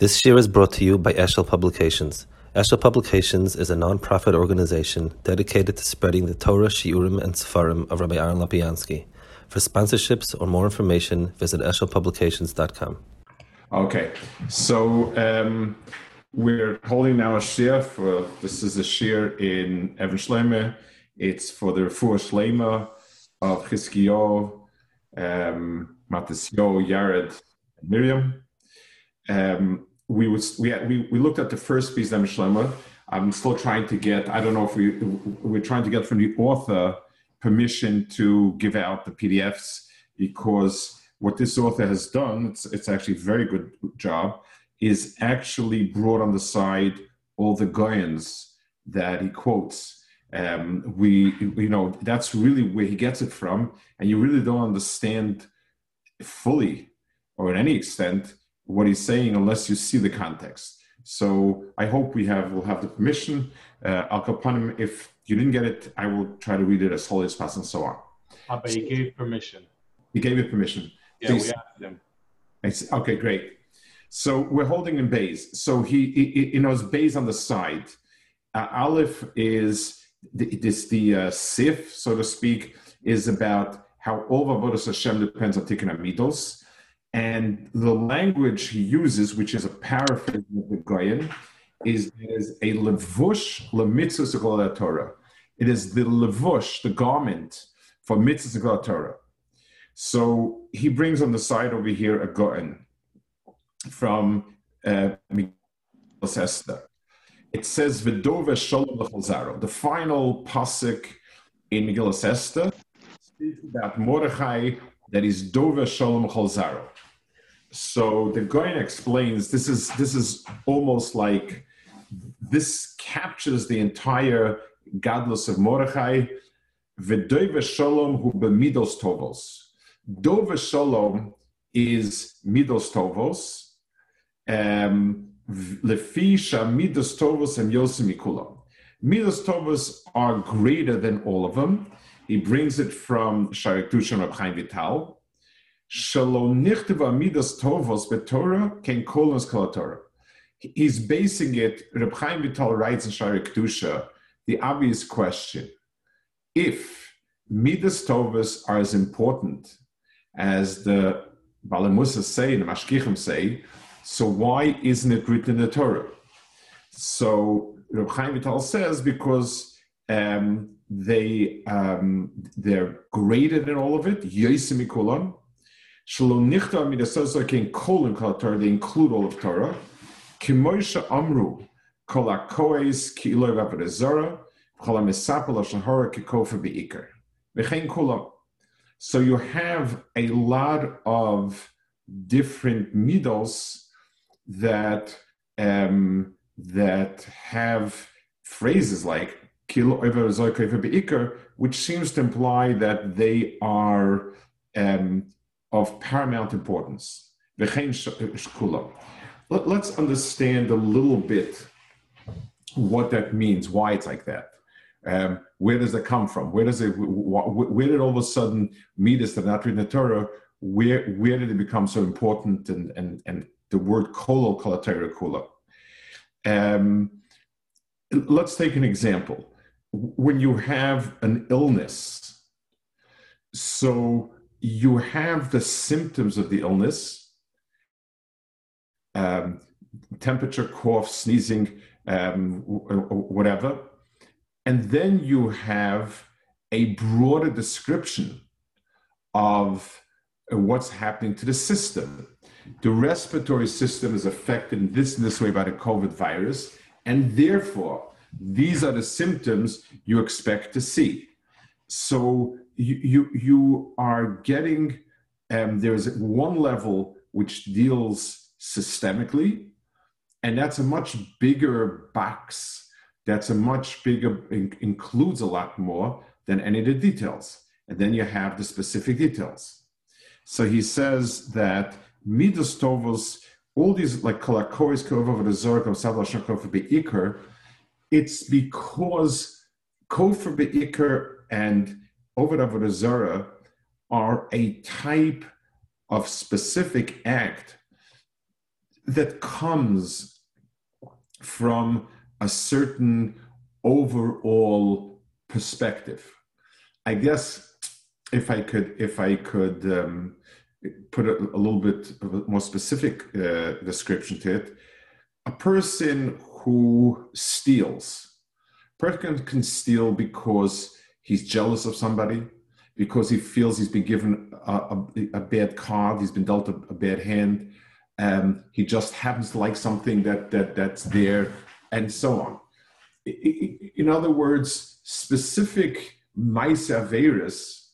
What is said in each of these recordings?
This year is brought to you by Eshel Publications. Eshel Publications is a non-profit organization dedicated to spreading the Torah, Shiurim, and Sefarim of Rabbi Aaron Lapiansky. For sponsorships or more information, visit eshelpublications.com. Okay, so um, we're holding now a shir for this is a shir in Even Shleima. It's for the Refuah Shlema of Chizkiyo, um, Matisyo, Yared, and Miriam. Um, we we, we we looked at the first piece of Shlomo. I'm still trying to get. I don't know if we we're trying to get from the author permission to give out the PDFs because what this author has done, it's, it's actually a very good job, is actually brought on the side all the Goyans that he quotes. Um, we, you know, that's really where he gets it from, and you really don't understand fully or in any extent what he's saying unless you see the context. So I hope we have will have the permission. Uh, Al Kapanim, if you didn't get it, I will try to read it as wholly as possible and so on. Ah, but he gave permission. He gave it permission. Yeah, Please. we asked him. It's- okay, great. So we're holding in bays. So he, he, he- you know, it's bays on the side. Uh, Aleph is the, this the uh, sif, so to speak, is about how all of avodas Hashem depends on tikkun midos, and the language he uses, which is a paraphrase of the Goyen, is is a levush lemitzvah Torah. It is the levush, the garment for mitzvah Torah. So he brings on the side over here a Goen from uh, Esther. It says Vidova Shalom L'Chazaro. The final pasuk in Megillas Esther speaks about Mordechai that is Dova Shalom Chalzaro. So the Goyen explains this is this is almost like this captures the entire godless of Mordechai. V'dova Shalom hu b'midos tovos. Dova Shalom is midos tovos. Um, midos tovos and yosim. Midos tovos are greater than all of them. He brings it from Sharik Tushan Reb Chaim Vital. He's basing it. Reb Chaim Vital writes in Shaarei Kedusha the obvious question: If midas tovos are as important as the Baalei Mussar say and the Mashgichim say, so why isn't it written in the Torah? So Reb Chaim Vital says because um, they um, they're greater than all of it. Yosim mikulam. Shalom nichta midasosa ken kolin kol Torah. They include all of Torah. Kimoisha amru kol ki kol. V'chein. So you have a lot of different middles that um, that have phrases like "kilo over zoika over beikar," which seems to imply that they are um, of paramount importance. Let's understand a little bit what that means, why it's like that. Um, where does it come from? Where does it? wh- wh- Where did all of a sudden midas that are not written in the Torah? Where where did it become so important? And and and the word kolo kolatera kula. Um, let's take an example. When you have an illness, so you have the symptoms of the illness, um, temperature, cough, sneezing, um, whatever, and then you have a broader description of what's happening to the system. The respiratory system is affected in this and this way by the COVID virus, and therefore, these are the symptoms you expect to see. So you you, are getting um, there's one level which deals systemically, and that's a much bigger box. That's a much bigger in- includes a lot more than any of the details, and then you have the specific details. So he says that midas tovos, all these like kolakoris kovov the savlashon kofer beikar, it's because kofer beikar and the zora are a type of specific act that comes from a certain overall perspective. I guess if I could, if I could um, put a, a, little bit of a more specific uh, description to it, a person who steals, person can steal because he's jealous of somebody, because he feels he's been given a, a, a bad card, he's been dealt a, a bad hand, um, he just happens to like something that that that's there, and so on. In other words, specific misaveris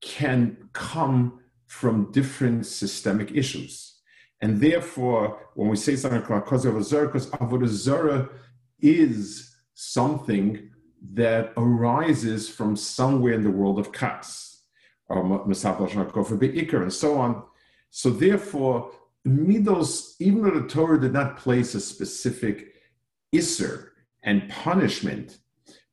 can come from different systemic issues. And therefore, when we say something like Avodah Zarah, because Avodah Zarah is something that arises from somewhere in the world of um, Kas, or and so on. So therefore, Midos, even though the Torah did not place a specific Isser and punishment,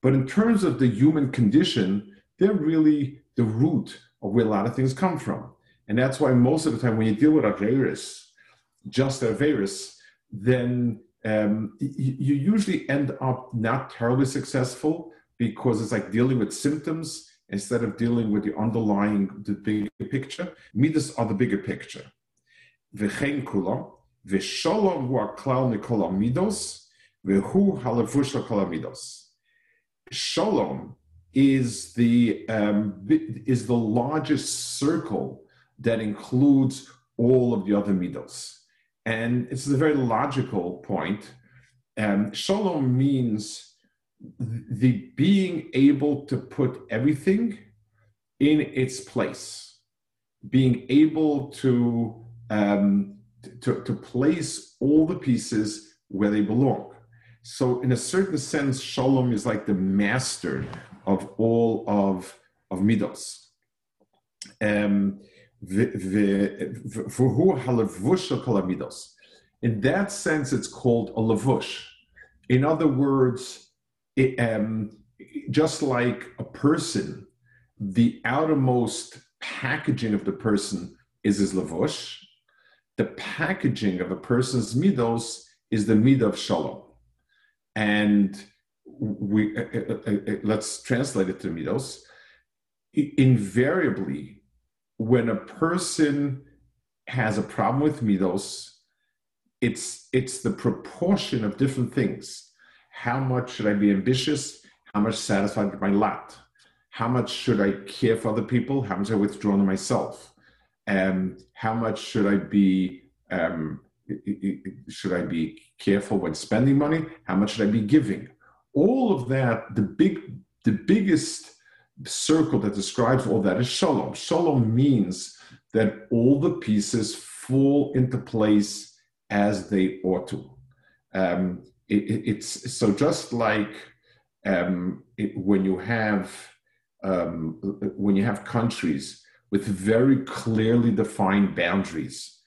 but in terms of the human condition, they're really the root of where a lot of things come from. And that's why most of the time when you deal with Averis, just Averis, then um, you, usually end up not terribly successful because it's like dealing with symptoms instead of dealing with the underlying, the bigger picture. Midas are the bigger picture. V'chein kula, v'shalom hu aklal mikol midos, v'hu halavush kol midos. Shalom is the um, is the largest circle that includes all of the other midos, and it's a very logical point. Um, shalom means the being able to put everything in its place, being able to um, to, to place all the pieces where they belong. So, in a certain sense, Shalom is like the master of all of of midos. Um, in that sense, it's called a lavush. In other words, it, um, just like a person, the outermost packaging of the person is his lavush. The packaging of a person's midos is the mid of shalom, and we uh, uh, uh, uh, let's translate it to midos. Invariably, when a person has a problem with midos, it's it's the proportion of different things. How much should I be ambitious? How much satisfied with my lot? How much should I care for other people? How much I withdraw to myself? And how much should I be um, should I be careful when spending money? How much should I be giving? All of that, the big, the biggest circle that describes all that is shalom. Shalom means that all the pieces fall into place as they ought to. Um, it, it, it's so just like um, it, when you have um, when you have countries with very clearly defined boundaries,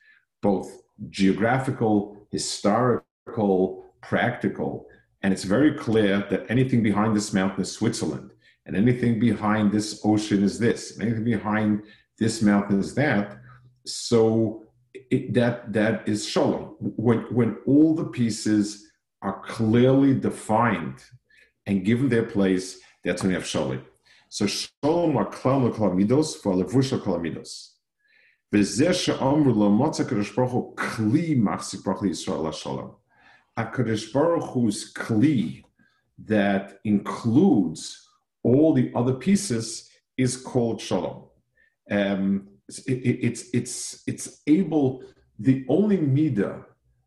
both geographical, historical, practical. And it's very clear that anything behind this mountain is Switzerland, and anything behind this ocean is this, and anything behind this mountain is that. So it, that that is shalom. When when all the pieces are clearly defined and given their place, that's when you have shalom. So shalom are klal midos for levusha kalamidos. וזה שאומרו לו מוצא הקדוש ברוך הוא כלי מחזיק ברוך לישראל לשלום. הקדוש ברוך hu's kli that includes all the other pieces is called shalom. Um, it, it's, it's, it's able, the only midah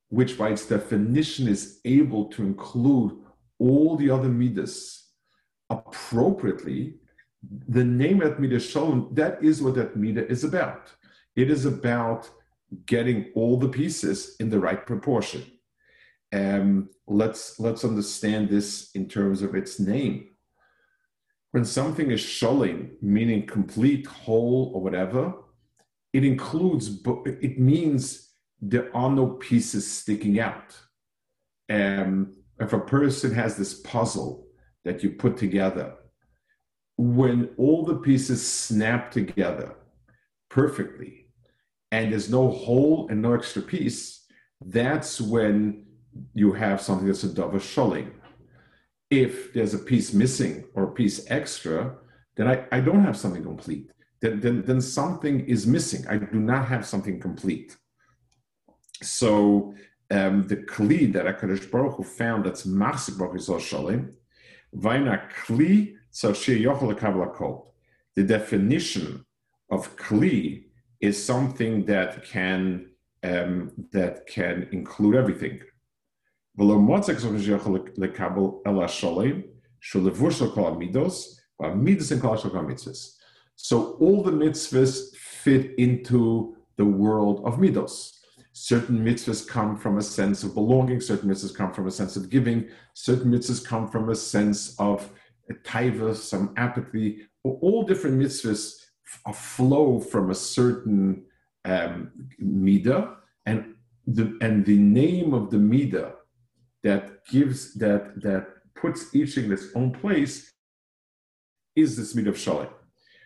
which by its definition is able to include all the other midas appropriately, the name that midah shalom, that is what that midah is about. It is about getting all the pieces in the right proportion. Um, let's let's understand this in terms of its name. When something is sholim, meaning complete, whole, or whatever, it includes. It means there are no pieces sticking out. Um, if a person has this puzzle that you put together, when all the pieces snap together perfectly, and there's no hole and no extra piece, that's when you have something that's a dava sholim. If there's a piece missing or a piece extra, then I, I don't have something complete. Then, then, then something is missing. I do not have something complete. So um, the kli that HaKadosh Baruch Hu found that's baruch yisrael shalim, vayna kli tzarshir yochel lekabla The definition of kli is something that can um, that can include everything. So all the mitzvahs fit into the world of midos. Certain mitzvahs come from a sense of belonging, certain mitzvahs come from a sense of giving, certain mitzvahs come from a sense of taiva, some apathy. All different mitzvahs flow from a certain um, midah, and the and the name of the midah that gives that that puts each thing in its own place is this midah of shalom.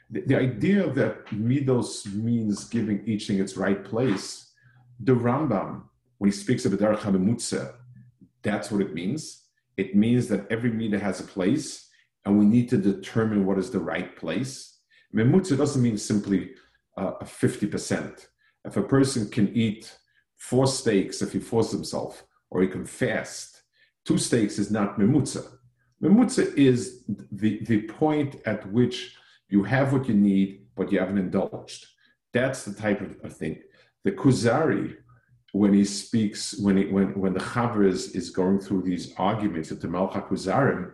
The, the, idea that midos means giving each thing its right place, the Rambam, when he speaks of Darach HaMemutza, that's what it means. It means that every midah has a place, and we need to determine what is the right place. Memutza doesn't mean simply uh, a 50%. If a person can eat four steaks if he forces himself, or he can fast, two steaks is not memutza. Memutza is the, the point at which you have what you need, but you haven't indulged. That's the type of, of thing. The Kuzari, when he speaks, when, he, when, when the Chaver is, is going through these arguments at the Malcha Kuzarim,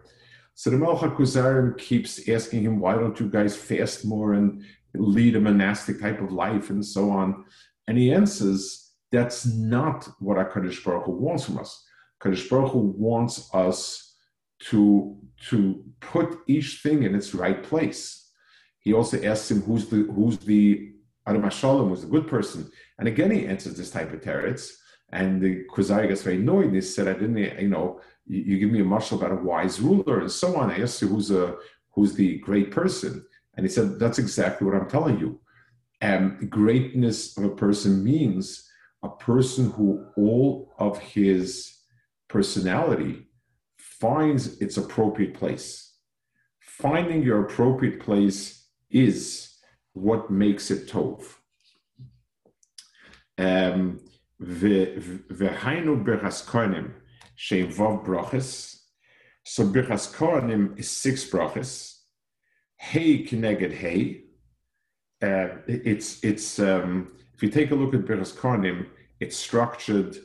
so the Malcha Kuzarim keeps asking him, why don't you guys fast more and lead a monastic type of life and so on? And he answers, that's not what HaKadosh Baruch Hu wants from us. HaKadosh Baruch Hu wants us to, to put each thing in its right place. He also asks him, who's the, who's the Adam Shalom, who's the good person? And again, he answers this type of teretz. And the Kuzari gets very annoyed and he said, I didn't, you know, you, you give me a marshal about a wise ruler and so on. I asked you who's a who's the great person. And he said, That's exactly what I'm telling you. And greatness of a person means a person who all of his personality finds its appropriate place. Finding your appropriate place is what makes it tov. Um. So kohanim is six brachas. Hey kineged hey. Uh, it's it's um, if you take a look at berchas kohanim, it's structured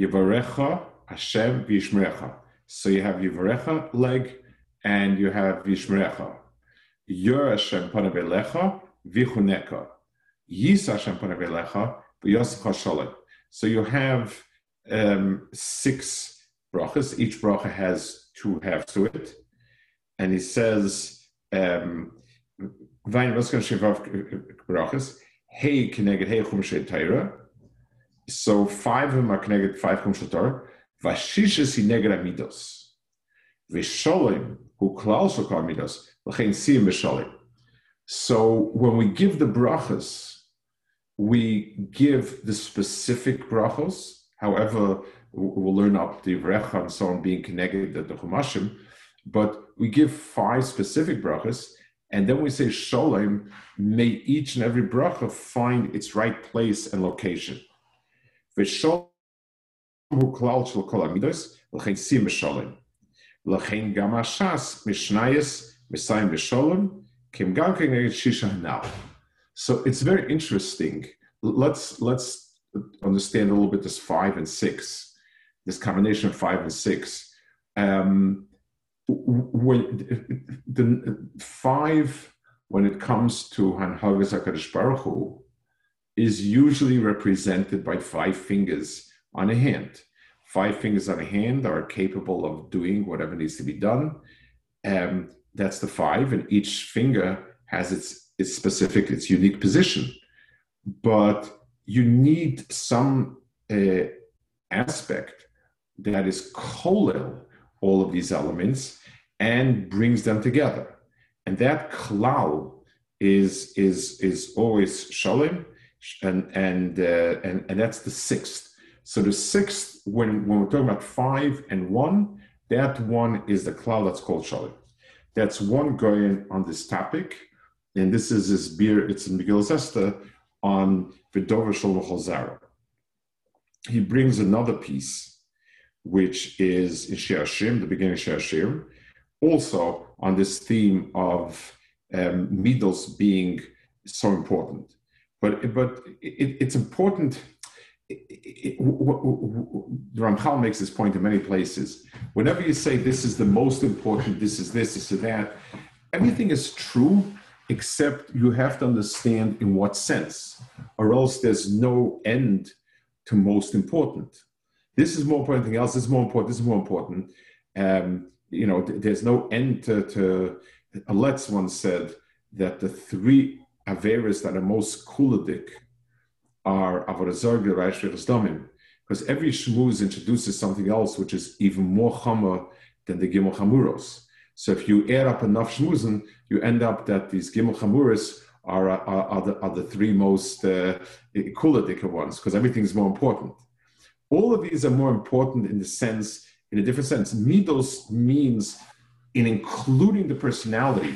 Yivarecha Hashem Vishmerecha. So you have Yivarecha leg and you have Vishmerecha. Yor Hashem Panavelecha Vichuneka. Yis Hashem Panavelecha V'yoscha Shalom. So you have um, six brachas. Each bracha has two halves to it. And he says, um, hey keneged hey chum Torah. So five of them are connected five chum Torah. Vashishas he neged amidos. Visholim who klal shokar amidos. L'chein siyim. So when we give the brachas, we give the specific brachos. However, we'll learn up the vrecha and so on being connected to the chumashim, but we give five specific brachos, and then we say sholem. May each and every bracha find its right place and location. So it's very interesting. Let's let's understand a little bit this five and six, this combination of five and six. Um, when the five, when it comes to Hanhagas Hakadosh Baruch Hu, is usually represented by five fingers on a hand. Five fingers on a hand are capable of doing whatever needs to be done. Um, that's the five, and each finger has its its specific, its unique position. But you need some uh, aspect that is kollel all of these elements and brings them together. And that klal is is is always shalom, and and uh, and and that's the sixth. So the sixth, when, when we're talking about five and one, that one is the cloud that's called Shalit. That's one going on this topic. And this is his beer, it's in Megillas Esther on Vidover Shalom Chazara. He brings another piece, which is in Sheashim, the beginning of Sheashim, also on this theme of um, middles being so important. But, but it, it's important. It, Ramchal makes this point in many places. Whenever you say this is the most important, this is this, this is that, everything is true except you have to understand in what sense, or else there's no end to most important. This is more important than else. This is more important. This is more important. Um, you know, th- there's no end to. to Let's once said that the three averas that are most kuladik are avodah zarah, because every shmuz introduces something else which is even more chama than the gimel chamuros. So if you add up enough shmuzin, you end up that these gimel chamuros are, are, are, the, are the three most uh, ones because everything is more important. All of these are more important in the sense, in a different sense. Midos means in including the personality,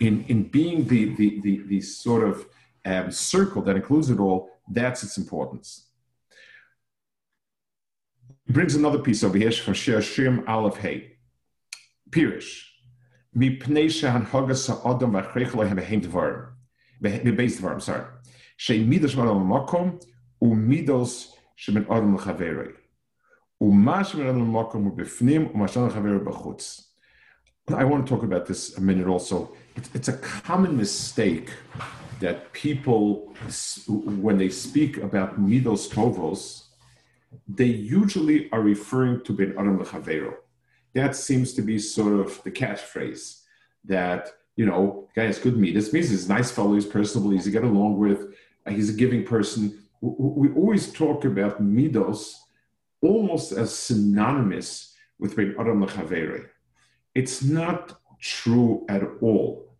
in, in being the, the, the, the sort of um, circle that includes it all, that's its importance. Brings another piece over here from Shir Shim Aleph Hey. Pirish. מפני שהנהגס האדם והכרחל הם בהן דברים, בבייס דברים, sorry, שמידוס מן המקום ומידוס שבין אדם לחברי. ומה שבין אדם למקום הוא בפנים ומה שבין לחברי בחוץ. I want to talk about this a minute also. It's, it's a common mistake that people, when they speak about midos tovos, they usually are referring to ben adam lechavero that seems to be sort of the catchphrase that you know guy has good meat this means he's a nice fellow he's personable easy to get along with uh, he's a giving person we always talk about midos almost as synonymous with being adam lechavere it's not true at all.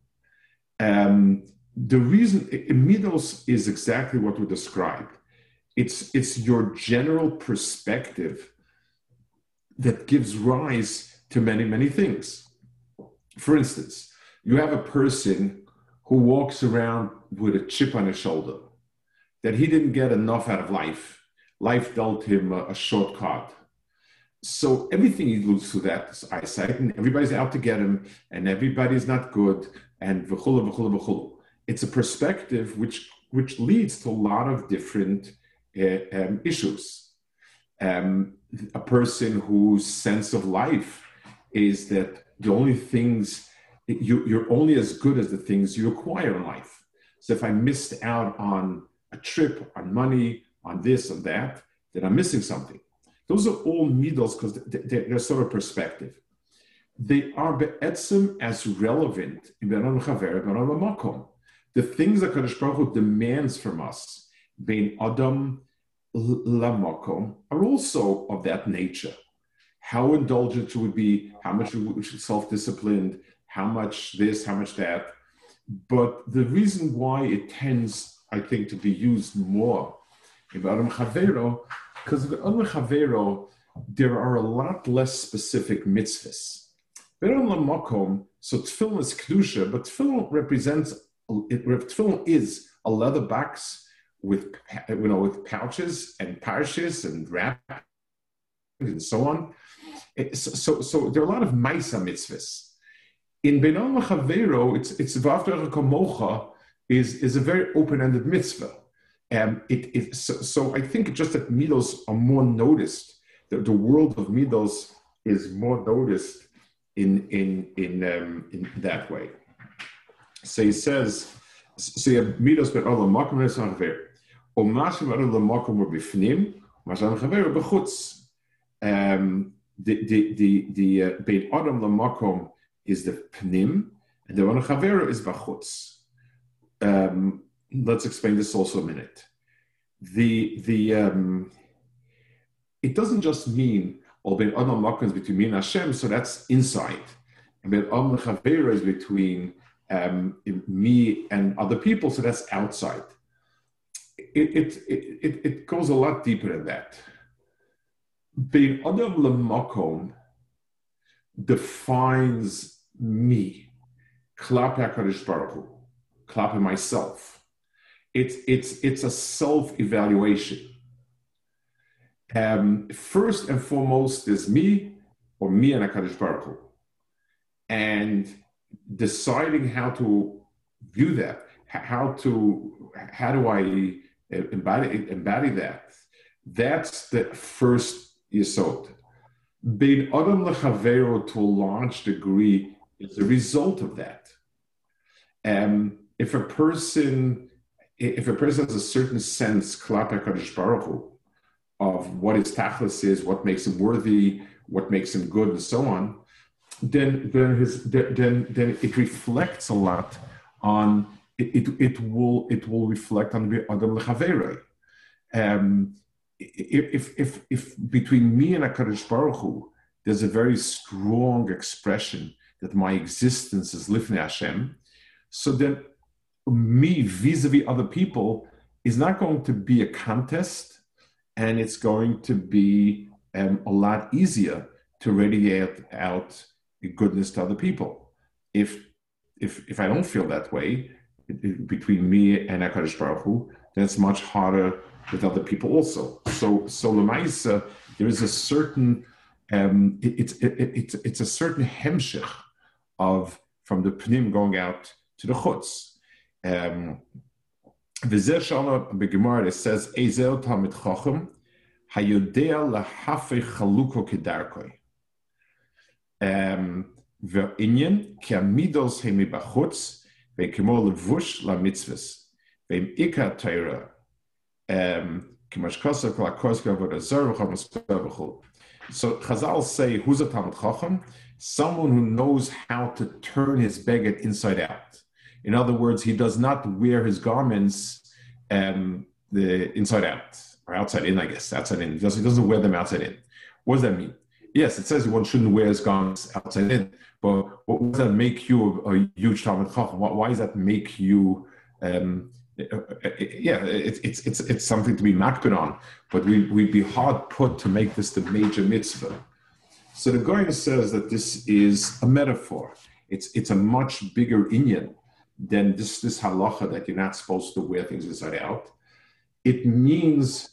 Um, the reason midos is exactly what we described it's it's your general perspective that gives rise to many, many things. For instance, you have a person who walks around with a chip on his shoulder, that he didn't get enough out of life. Life dealt him a, a short card. So everything he loses through that eyesight, and everybody's out to get him, and everybody's not good, and v'chulu, v'chulu, v'chulu. It's a perspective which which leads to a lot of different uh, um, issues. Um, a person whose sense of life is that the only things you, you're only as good as the things you acquire in life. So if I missed out on a trip, on money, on this, and that, then I'm missing something. Those are all middles because they're, sort of perspective. They are be'etzim as relevant in Be'anam Chaver, Makom. The things that Kadosh Baruch Hu demands from us, being Adam, lamakom are also of that nature. How indulgent should we be? How much we should self-disciplined? How much this? How much that? But the reason why it tends, I think, to be used more in Adam Chavero, because in Adam Chavero, there are a lot less specific mitzvahs. Beram Lamakom, so tefillin is kedusha, but tefillin represents, it, tefillin is a leather box with you know with pouches and parishes and wrap and so on. so, so there are a lot of Maisa mitzvahs. In Benon Chavero, it's it's Vavter Komocha is, is a very open-ended mitzvah. and it, it, so, so I think just that midos are more noticed. The, the world of midos is more noticed in, in, in, um, in that way. So he says, so you have midos all the makom is on chaver. O mashim the makom v'bifnim, masham chaver Um, The, the, the, the uh, adam the makom is the pnim, and the one chaver is v'chutz. Um, let's explain this also a minute. The the um, it doesn't just mean or ben adam is between me and Hashem, so that's inside, and ben adam chaver is between um, me and other people, so that's outside it, it, it, it goes a lot deeper than that. Bein Adam Lamakom defines me, HaKadosh Baruch Klape myself. It's, it's, it's a self-evaluation. Um, first and foremost is me, or me and HaKadosh Baruch Hu. And deciding how to view that, how to, how do I embody, embody that, that's the first yisod. Bein Adam lechavero to a large degree is a result of that. Um, if a person, if a person has a certain sense, Baruch Hu, of what his tachlis is, what makes him worthy, what makes him good, and so on, then then his then then it reflects a lot on it. It, it will it will reflect on the Adam lechavero. Um, if, if, if between me and HaKadosh Baruch Hu, there's a very strong expression that my existence is Lifnei Hashem, so then me vis-a-vis other people is not going to be a contest and it's going to be um, a lot easier to radiate out goodness to other people. If, if, if I don't feel that way between me and HaKadosh Baruch Hu, then it's much harder with other people also. So, so Lamaisa, there is a certain, um, it, it's it, it, it's a certain hemshich of from the pnim going out to the chutz. Um, V'zeh shana b'gemara it says Ezel tamid chochem hayodea lahafei chaluko kedarkoi. Um, Ve'inyan ki amidos hemi b'chutz ve'kimo levush la mitzvahs ve'im ikar Torah um, so Chazal say, who's a Talmud Chacham? Someone who knows how to turn his beged inside out. In other words, he does not wear his garments um, the inside out or outside in. I guess outside in. He doesn't, wear them outside in. What does that mean? Yes, it says one shouldn't wear his garments outside in. But what does that make you a, huge Talmud Chacham? Why does that make you um, yeah, it's it's it's something to be makbid on, but we we'd be hard put to make this the major mitzvah. So the Goyen says that this is a metaphor. It's it's a much bigger inyan than this this halacha that you're not supposed to wear things inside out. It means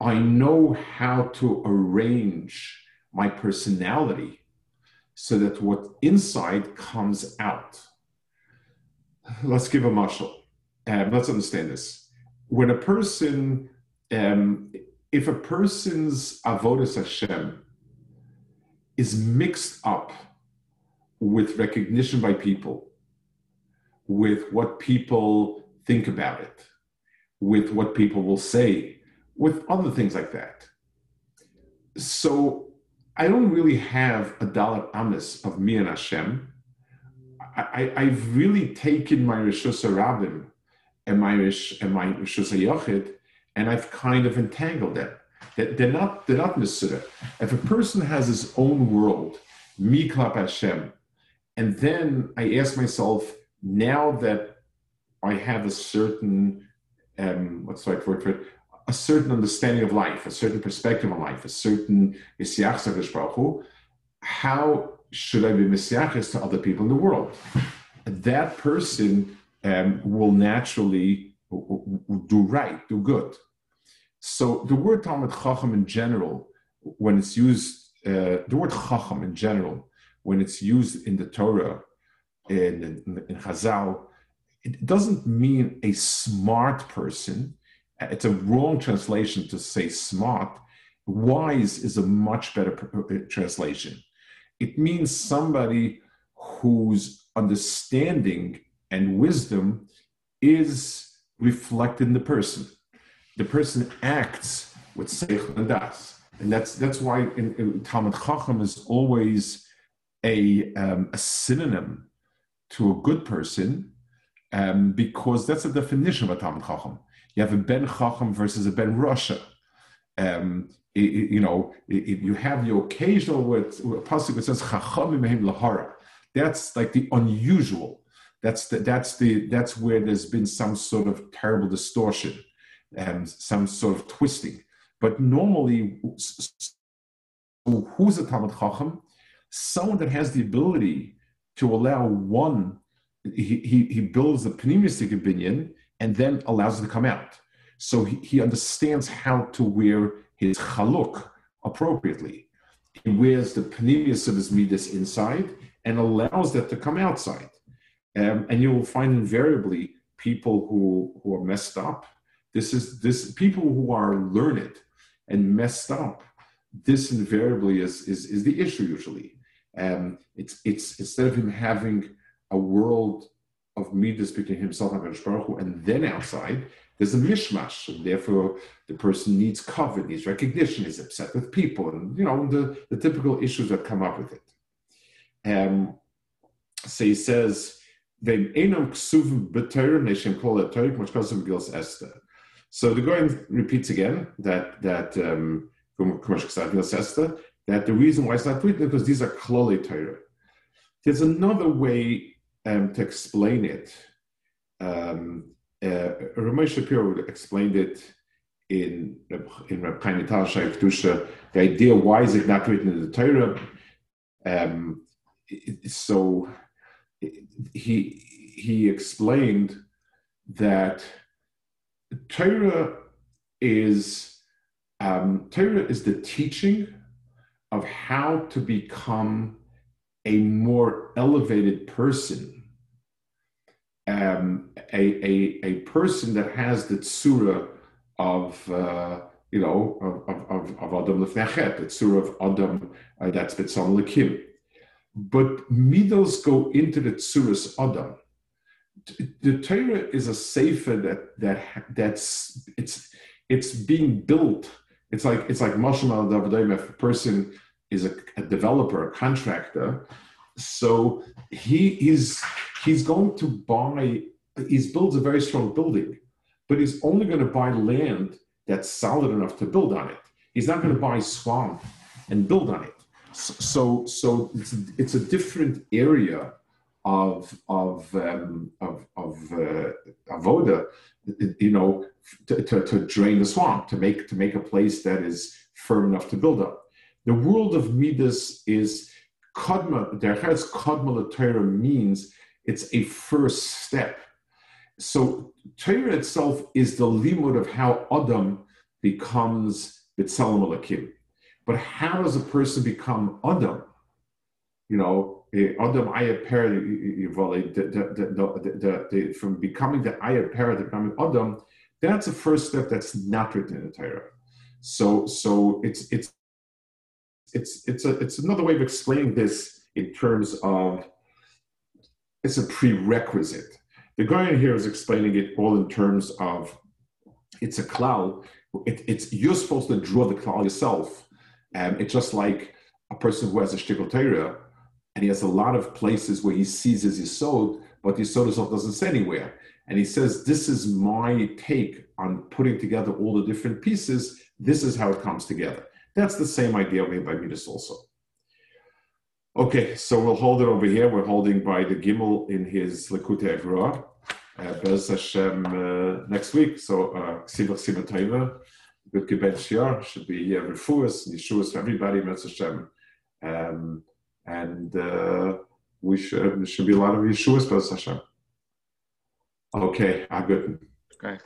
I know how to arrange my personality so that what inside comes out. Let's give a mashal um, let's understand this. When a person, um, if a person's avodas Hashem is mixed up with recognition by people, with what people think about it, with what people will say, with other things like that. So I don't really have a dalat amis of me and Hashem. I, have really taken my Rishus Rabbim and my and my Yochid, and I've kind of entangled them. That They're not they're not Misra. If a person has his own world, Miklap Hashem, and then I ask myself, now that I have a certain um, what's the right word for it, a certain understanding of life, a certain perspective on life, a certain how should I be Messiachis to other people in the world? That person um, will naturally do right, do good. So the word Talmud Chacham in general, when it's used, uh, the word Chacham in general, when it's used in the Torah, in, in, in Chazal, it doesn't mean a smart person. It's a wrong translation to say smart. Wise is a much better translation. It means somebody whose understanding and wisdom is reflected in the person. The person acts with seichel and das, and that's that's why in, in Talmud Chacham is always a um, a synonym to a good person, um, because that's a definition of a Talmud Chacham. You have a Ben Chacham versus a Ben Rasha. Um, it, you know, it, you have the occasional with a pasuk that says Chachamim lahara. That's like the unusual that's the, that's the that's where there's been some sort of terrible distortion and some sort of twisting. But normally, who's a Talmud Chacham? Someone that has the ability to allow one, he, he, he builds the pneumistic opinion and then allows it to come out. So he, he understands how to wear his chaluk appropriately. He wears the pneumius of his midas inside and allows that to come outside. Um, and you will find invariably people who, who are messed up. This is this people who are learned and messed up. This invariably is, is, is the issue usually. Um, it's, it's instead of him having a world of midas between himself and Baruch Hu, and then outside, there's a mishmash, and therefore the person needs cover, needs recognition, is upset with people, and you know the, the typical issues that come up with it. Um, so he says, so the Goyen repeats again that that um, that the reason why it's not written because these are klole Torah. There's another way um, to explain it. Um, uh, Shapiro explained it in in Reb Chaim Kedusha. The idea why is it not written in the Torah? Um, so he he explained that Torah is um, Torah is the teaching of how to become a more elevated person, um, a, a, a person that has the tsura of, uh, you know, of, of, of Adam Lefnechet, the tsura of Adam uh, that's B'tzelem Elokim. But midos go into the tsuras Adam. The Torah is a sefer that that that's it's it's being built. It's like it's like Moshe Davidim, if a person is a, a developer, a contractor, so he is he's going to buy he's builds a very strong building, but he's only going to buy land that's solid enough to build on it. He's not going to buy swamp and build on it so so it's it's a different area of of um, of of uh, avoda, you know, to, to, to, drain the swamp, to make to make a place that is firm enough to build up. The world of midas is kadma. Derech eretz kadma Torah means it's a first step. So Torah itself is the limud of how Adam becomes B'Tselem. But how does a person become Adam? You know, Adam Ayaper, from becoming the Ayaper to becoming Adam, that's the first step that's not written in the Torah. So, so it's it's it's it's a it's another way of explaining this in terms of it's a prerequisite. The guy in here is explaining it all in terms of it's a cloud. It, it's you're supposed to draw the cloud yourself um, it's just like a person who has a shtickle Torah, and he has a lot of places where he sees his Yisod, but Yisod himself doesn't say anywhere. And he says, This is my take on putting together all the different pieces. This is how it comes together. That's the same idea made by Midas also. Okay, so we'll hold it over here. We're holding by the Gimel in his Likutei Evrah. Uh, Bez Hashem uh, next week. So, uh, good Kibbutz Shir should be here refuahs, yeshuas for everybody, Mitzvah um, and uh, we should there should be a lot of yeshuas, Hashem. Okay, I'm good. Okay.